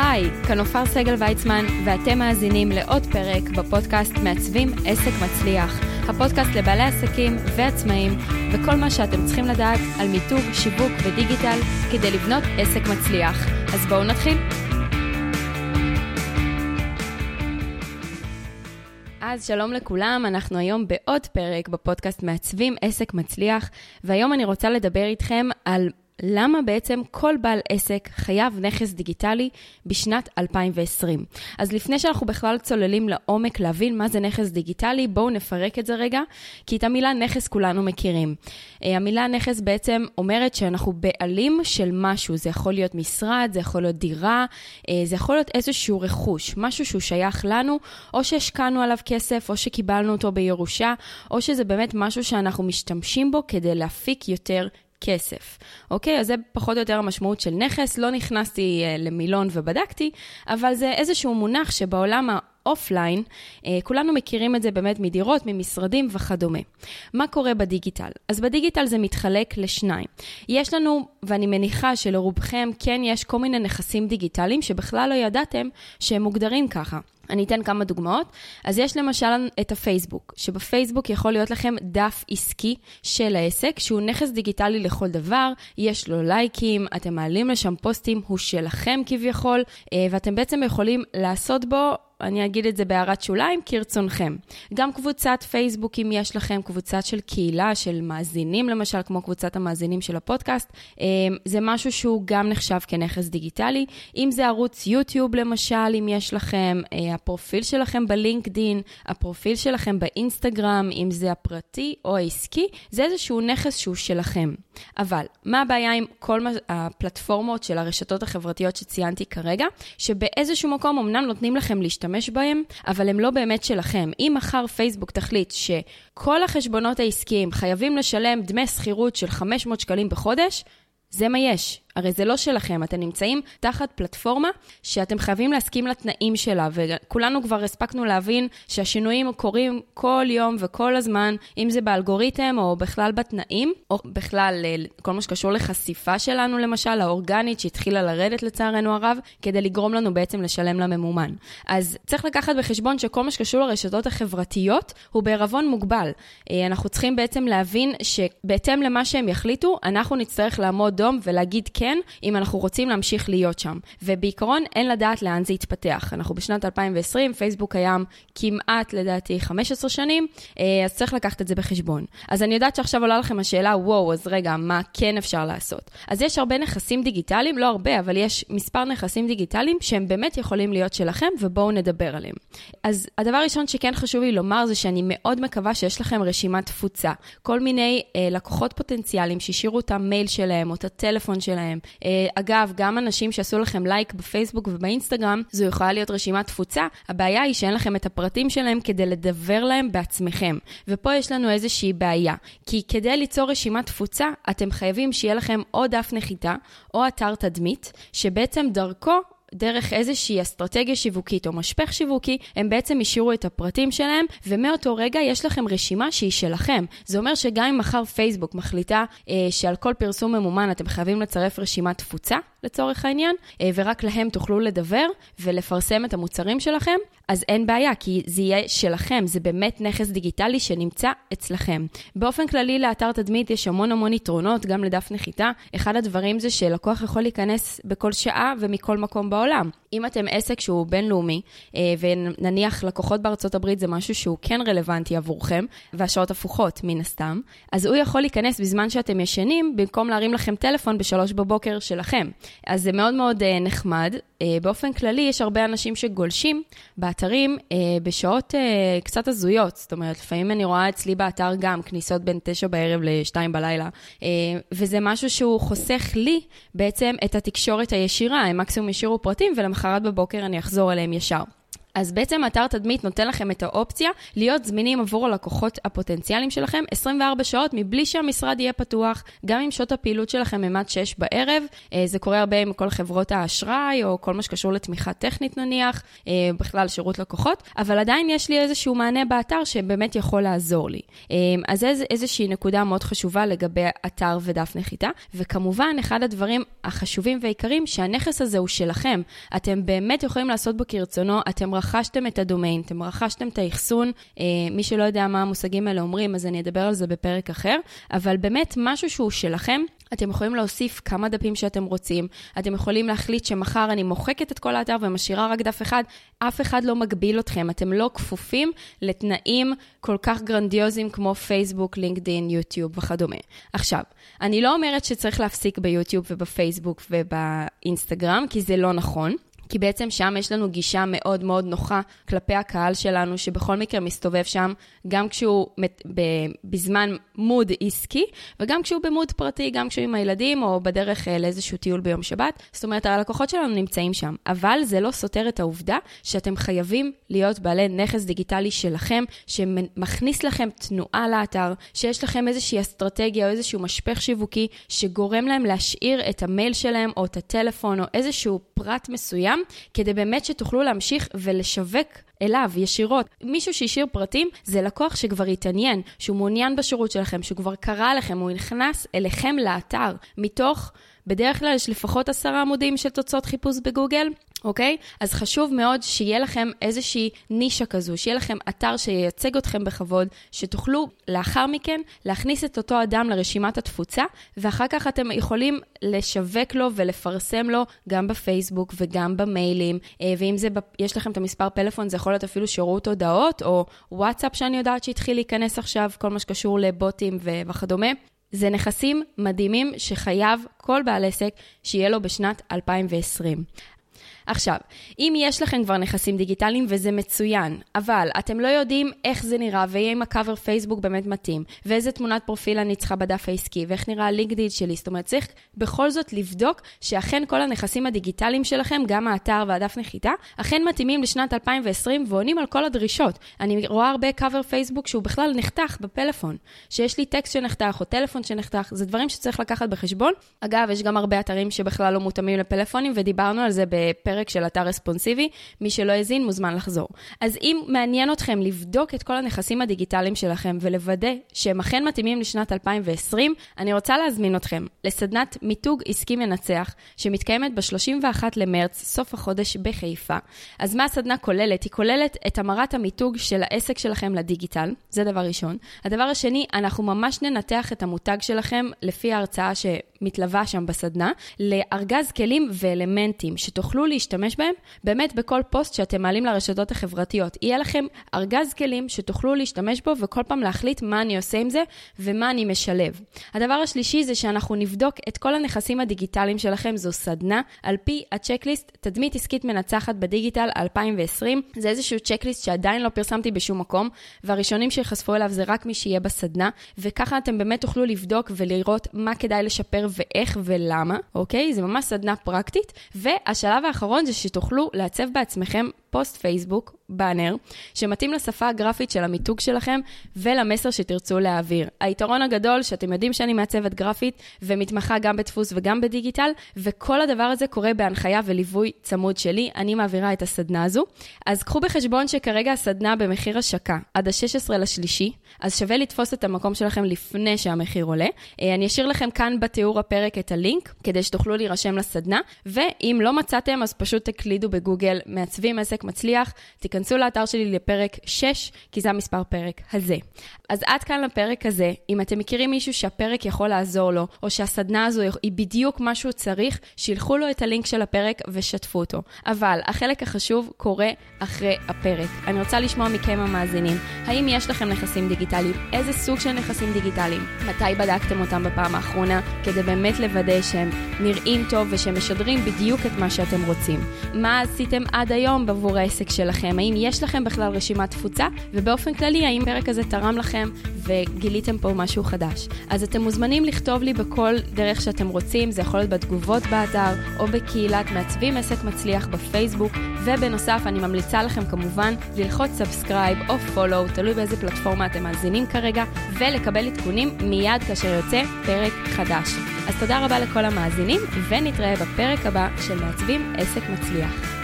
היי, כאן עופר סגל ויצמן, ואתם מאזינים לעוד פרק בפודקאסט מעצבים עסק מצליח. הפודקאסט לבעלי עסקים ועצמאים, וכל מה שאתם צריכים לדעת על מיתוג, שיווק ודיגיטל כדי לבנות עסק מצליח. אז בואו נתחיל. אז שלום לכולם, אנחנו היום בעוד פרק בפודקאסט מעצבים עסק מצליח, והיום אני רוצה לדבר איתכם על למה בעצם כל בעל עסק חייב נכס דיגיטלי בשנת 2020. אז לפני שאנחנו בכלל צוללים לעומק להבין מה זה נכס דיגיטלי, בואו נפרק את זה רגע, כי את המילה נכס כולנו מכירים. אה, המילה נכס בעצם אומרת שאנחנו בעלים של משהו, זה יכול להיות משרד, זה יכול להיות דירה, אה, זה יכול להיות איזשהו רכוש, משהו שהוא שייך לנו, או שהשקענו עליו כסף, או שקיבלנו אותו בירושה, או שזה באמת משהו שאנחנו משתמשים בו כדי להפיק יותר כסף. אוקיי? אז זה פחות או יותר המשמעות של נכס. לא נכנסתי אה, למילון ובדקתי, אבל זה איזשהו מונח שבעולם האופליין, אה, כולנו מכירים את זה באמת מדירות, ממשרדים וכדומה. מה קורה בדיגיטל? אז בדיגיטל זה מתחלק לשניים. יש לנו, ואני מניחה שלרובכם כן יש כל מיני נכסים דיגיטליים שבכלל לא ידעתם שהם מוגדרים ככה. אני אתן כמה דוגמאות. אז יש למשל את הפייסבוק, שבפייסבוק יכול להיות לכם דף עסקי של העסק, שהוא נכס דיגיטלי לכל דבר, יש לו לייקים, אתם מעלים לשם פוסטים, הוא שלכם כביכול, אה, ואתם בעצם יכולים לעשות בו אני אגיד את זה בהערת שוליים, כרצונכם. גם קבוצת פייסבוק, אם יש לכם קבוצה של קהילה, של מאזינים למשל, כמו קבוצת המאזינים של הפודקאסט, אה, זה משהו שהוא גם נחשב כנכס דיגיטלי. אם זה ערוץ יוטיוב למשל, אם יש לכם, אה, הפרופיל שלכם בלינקדין, הפרופיל שלכם באינסטגרם, אם זה הפרטי או העסקי, זה איזשהו נכס שהוא שלכם. אבל, מה הבעיה עם כל הפלטפורמות של הרשתות החברתיות שציינתי כרגע? שבאיזשהו מקום אמנם נותנים לכם להשתמש להשתמש בהם, אבל הם לא באמת שלכם. אם מחר פייסבוק תחליט שכל החשבונות העסקיים חייבים לשלם דמי שכירות של 500 שקלים בחודש, זה מה יש. הרי זה לא שלכם, אתם נמצאים תחת פלטפורמה שאתם חייבים להסכים לתנאים שלה, וכולנו כבר הספקנו להבין שהשינויים קורים כל יום וכל הזמן, אם זה באלגוריתם או בכלל בתנאים, או בכלל אה, כל מה שקשור לחשיפה שלנו למשל, האורגנית שהתחילה לרדת לצערנו הרב, כדי לגרום לנו בעצם לשלם לממומן. אז צריך לקחת בחשבון שכל מה שקשור לרשתות החברתיות הוא בערבון מוגבל. אה, אנחנו צריכים בעצם להבין שבהתאם למה שהם יחליטו, אנחנו נצטרך לעמוד דום ולהגיד כן. כן, אם אנחנו רוצים להמשיך להיות שם. ובעיקרון, אין לדעת לאן זה יתפתח. אנחנו בשנת 2020, פייסבוק קיים כמעט, לדעתי, 15 שנים, אה, אז צריך לקחת את זה בחשבון. אז אני יודעת שעכשיו עולה לכם השאלה, וואו, אז רגע, מה כן אפשר לעשות? אז יש הרבה נכסים דיגיטליים, לא הרבה, אבל יש מספר נכסים דיגיטליים שהם באמת יכולים להיות שלכם, ובואו נדבר עליהם. אז הדבר הראשון שכן חשוב לי לומר זה שאני מאוד מקווה שיש לכם רשימת תפוצה. כל מיני אה, לקוחות פוטנציאליים שהשאירו את המייל שלהם או את הטלפון שלהם, שלכם. אה, אגב, גם אנשים שעשו לכם לייק בפייסבוק ובאינסטגרם, זו יכולה להיות רשימת תפוצה. הבעיה היא שאין לכם את הפרטים שלהם כדי לדבר להם בעצמכם. ופה יש לנו איזושהי בעיה. כי כדי ליצור רשימת תפוצה, אתם חייבים שיהיה לכם או דף נחיתה, או אתר תדמית, שבעצם דרכו דרך איזושהי אסטרטגיה שיווקית או משפך שיווקי, הם בעצם השאירו את הפרטים שלהם, ומאותו רגע יש לכם רשימה שהיא שלכם. זה אומר שגם אם מחר פייסבוק מחליטה אה, שעל כל פרסום ממומן אתם חייבים לצרף רשימת תפוצה, לצורך העניין, אה, ורק להם תוכלו לדבר ולפרסם את המוצרים שלכם, אז אין בעיה, כי זה יהיה שלכם, זה באמת נכס דיגיטלי שנמצא אצלכם. באופן כללי, לאתר תדמית יש המון המון יתרונות, גם לדף נחיתה. אחד הדברים זה שלקוח יכול להיכנס בכל שעה ומכל מקום בעולם. אם אתם עסק שהוא בינלאומי, אה, ונניח לקוחות בארצות הברית זה משהו שהוא כן רלוונטי עבורכם, והשעות הפוכות מן הסתם, אז הוא יכול להיכנס בזמן שאתם ישנים, במקום להרים לכם טלפון בשלוש בבוקר שלכם. אז זה מאוד מאוד אה, נחמד. אה, באופן כללי, יש הרבה אנשים שגולשים באתרים בשעות קצת הזויות. זאת אומרת, לפעמים אני רואה אצלי באתר גם כניסות בין תשע בערב לשתיים בלילה, וזה משהו שהוא חוסך לי בעצם את התקשורת הישירה. הם מקסימום השאירו פרטים, ולמחרת בבוקר אני אחזור אליהם ישר. אז בעצם אתר תדמית נותן לכם את האופציה להיות זמינים עבור הלקוחות הפוטנציאליים שלכם 24 שעות מבלי שהמשרד יהיה פתוח, גם אם שעות הפעילות שלכם הם עד 6 בערב. אה, זה קורה הרבה עם כל חברות האשראי, או כל מה שקשור לתמיכה טכנית נניח, אה, בכלל שירות לקוחות, אבל עדיין יש לי איזשהו מענה באתר שבאמת יכול לעזור לי. אה, אז איז, איזושהי נקודה מאוד חשובה לגבי אתר ודף נחיתה, וכמובן, אחד הדברים החשובים והעיקריים, שהנכס הזה הוא שלכם. אתם באמת יכולים לעשות בו כרצונו, אתם רכשתם את הדומיין, אתם רכשתם את האחסון. מי שלא יודע מה המושגים האלה אומרים, אז אני אדבר על זה בפרק אחר, אבל באמת משהו שהוא שלכם. אתם יכולים להוסיף כמה דפים שאתם רוצים, אתם יכולים להחליט שמחר אני מוחקת את כל האתר ומשאירה רק דף אחד, אף אחד לא מגביל אתכם, אתם לא כפופים לתנאים כל כך גרנדיוזיים כמו פייסבוק, לינקדין, יוטיוב וכדומה. עכשיו, אני לא אומרת שצריך להפסיק ביוטיוב ובפייסבוק ובאינסטגרם, כי זה לא נכון. כי בעצם שם יש לנו גישה מאוד מאוד נוחה כלפי הקהל שלנו, שבכל מקרה מסתובב שם, גם כשהוא בזמן מוד עסקי, וגם כשהוא במוד פרטי, גם כשהוא עם הילדים, או בדרך אה, לאיזשהו טיול ביום שבת. זאת אומרת, הלקוחות שלנו נמצאים שם, אבל זה לא סותר את העובדה שאתם חייבים להיות בעלי נכס דיגיטלי שלכם, שמכניס לכם תנועה לאתר, שיש לכם איזושהי אסטרטגיה או איזשהו משפך שיווקי, שגורם להם להשאיר את המייל שלהם, או את הטלפון, או איזשהו פרט מסוים. שם, כדי באמת שתוכלו להמשיך ולשווק אליו ישירות. מישהו שהשאיר פרטים זה לקוח שכבר התעניין, שהוא מעוניין בשירות שלכם, שהוא כבר קרא לכם, הוא נכנס אליכם לאתר מתוך... בדרך כלל יש לפחות עשרה עמודים של תוצאות חיפוש בגוגל, אוקיי? אז חשוב מאוד שיהיה לכם איזושהי נישה כזו, שיהיה לכם אתר שייצג אתכם בכבוד, שתוכלו לאחר מכן להכניס את אותו אדם לרשימת התפוצה, ואחר כך אתם יכולים לשווק לו ולפרסם לו גם בפייסבוק וגם במיילים, אה, ואם זה, יש לכם את המספר פלאפון, זה יכול להיות אפילו שירות הודעות, או וואטסאפ שאני יודעת שהתחיל להיכנס עכשיו, כל מה שקשור לבוטים וכדומה. זה נכסים מדהימים שחייב כל בעל עסק שיהיה לו בשנת 2020. עכשיו, אם יש לכם כבר נכסים דיגיטליים וזה מצוין, אבל אתם לא יודעים איך זה נראה ואם הקאבר פייסבוק באמת מתאים, ואיזה תמונת פרופיל אני צריכה בדף העסקי, ואיך נראה הלינקדיד שלי, זאת אומרת, צריך בכל זאת לבדוק שאכן כל הנכסים הדיגיטליים שלכם, גם האתר והדף נחיתה, אכן מתאימים לשנת 2020 ועונים על כל הדרישות. אני רואה הרבה קאבר פייסבוק שהוא בכלל נחתך בפלאפון, שיש לי טקסט שנחתך או טלפון שנחתך, זה דברים שצריך לקחת בחשבון. אגב, יש גם הרבה אתרים שבכלל לא מותאמים לפלאפונים, ודיברנו על זה בפרק פרק של אתר רספונסיבי, מי שלא האזין מוזמן לחזור. אז אם מעניין אתכם לבדוק את כל הנכסים הדיגיטליים שלכם ולוודא שהם אכן מתאימים לשנת 2020, אני רוצה להזמין אתכם לסדנת מיתוג עסקי מנצח, שמתקיימת ב-31 למרץ, סוף החודש בחיפה. אז מה הסדנה כוללת? היא כוללת את המרת המיתוג של העסק שלכם לדיגיטל, זה דבר ראשון. הדבר השני, אנחנו ממש ננתח את המותג שלכם לפי ההרצאה שמתלווה שם בסדנה, לארגז כלים ואלמנטים שתוכלו להשתמש בהם באמת בכל פוסט שאתם מעלים לרשתות החברתיות. יהיה לכם ארגז כלים שתוכלו להשתמש בו וכל פעם להחליט מה אני עושה עם זה ומה אני משלב. הדבר השלישי זה שאנחנו נבדוק את כל הנכסים הדיגיטליים שלכם, זו סדנה, על פי הצ'קליסט תדמית עסקית מנצחת בדיגיטל 2020. זה איזשהו צ'קליסט שעדיין לא פרסמתי בשום מקום, והראשונים שיחשפו אליו זה רק מי שיהיה בסדנה, וככה אתם באמת תוכלו לבדוק ולראות מה כדאי לשפר ואיך ולמה, אוקיי? זה ממש סדנה פרקטית. והשלב האחרון זה שתוכלו לעצב בעצמכם פוסט פייסבוק, באנר, שמתאים לשפה הגרפית של המיתוג שלכם ולמסר שתרצו להעביר. היתרון הגדול שאתם יודעים שאני מעצבת גרפית ומתמחה גם בדפוס וגם בדיגיטל, וכל הדבר הזה קורה בהנחיה וליווי צמוד שלי, אני מעבירה את הסדנה הזו. אז קחו בחשבון שכרגע הסדנה במחיר השקה עד ה-16 לשלישי, אז שווה לתפוס את המקום שלכם לפני שהמחיר עולה. אה, אני אשאיר לכם כאן בתיאור הפרק את הלינק, כדי שתוכלו להירשם לסדנה, ואם לא מצאתם, אז פשוט תקלידו בגוגל מעצבים עסק מצליח, תיכנסו לאתר שלי לפרק 6, כי זה המספר פרק הזה. אז עד כאן לפרק הזה. אם אתם מכירים מישהו שהפרק יכול לעזור לו, או שהסדנה הזו היא בדיוק מה שהוא צריך, שילחו לו את הלינק של הפרק ושתפו אותו. אבל החלק החשוב קורה אחרי הפרק. אני רוצה לשמוע מכם המאזינים, האם יש לכם נכסים דיגיטליים? איזה סוג של נכסים דיגיטליים? מתי בדקתם אותם בפעם האחרונה, כדי באמת לוודא שהם נראים טוב ושהם משדרים בדיוק את מה שאתם רוצים? מה עשיתם עד היום עבור העסק שלכם? האם יש לכם בכלל רשימת תפוצה? ובאופן כללי, האם הפרק הזה תרם לכם וגיליתם פה משהו חדש? אז אתם מוזמנים לכתוב לי בכל דרך שאתם רוצים, זה יכול להיות בתגובות באתר או בקהילת מעצבים עסק מצליח בפייסבוק, ובנוסף, אני ממליצה לכם כמובן ללחוץ subscribe או follow, תלוי באיזה פלטפורמה אתם מאזינים כרגע, ולקבל עדכונים מיד כאשר יוצא פרק חדש. אז תודה רבה לכל המאזינים, ונתראה בפרק הבא של מעצבים עסק מצליח.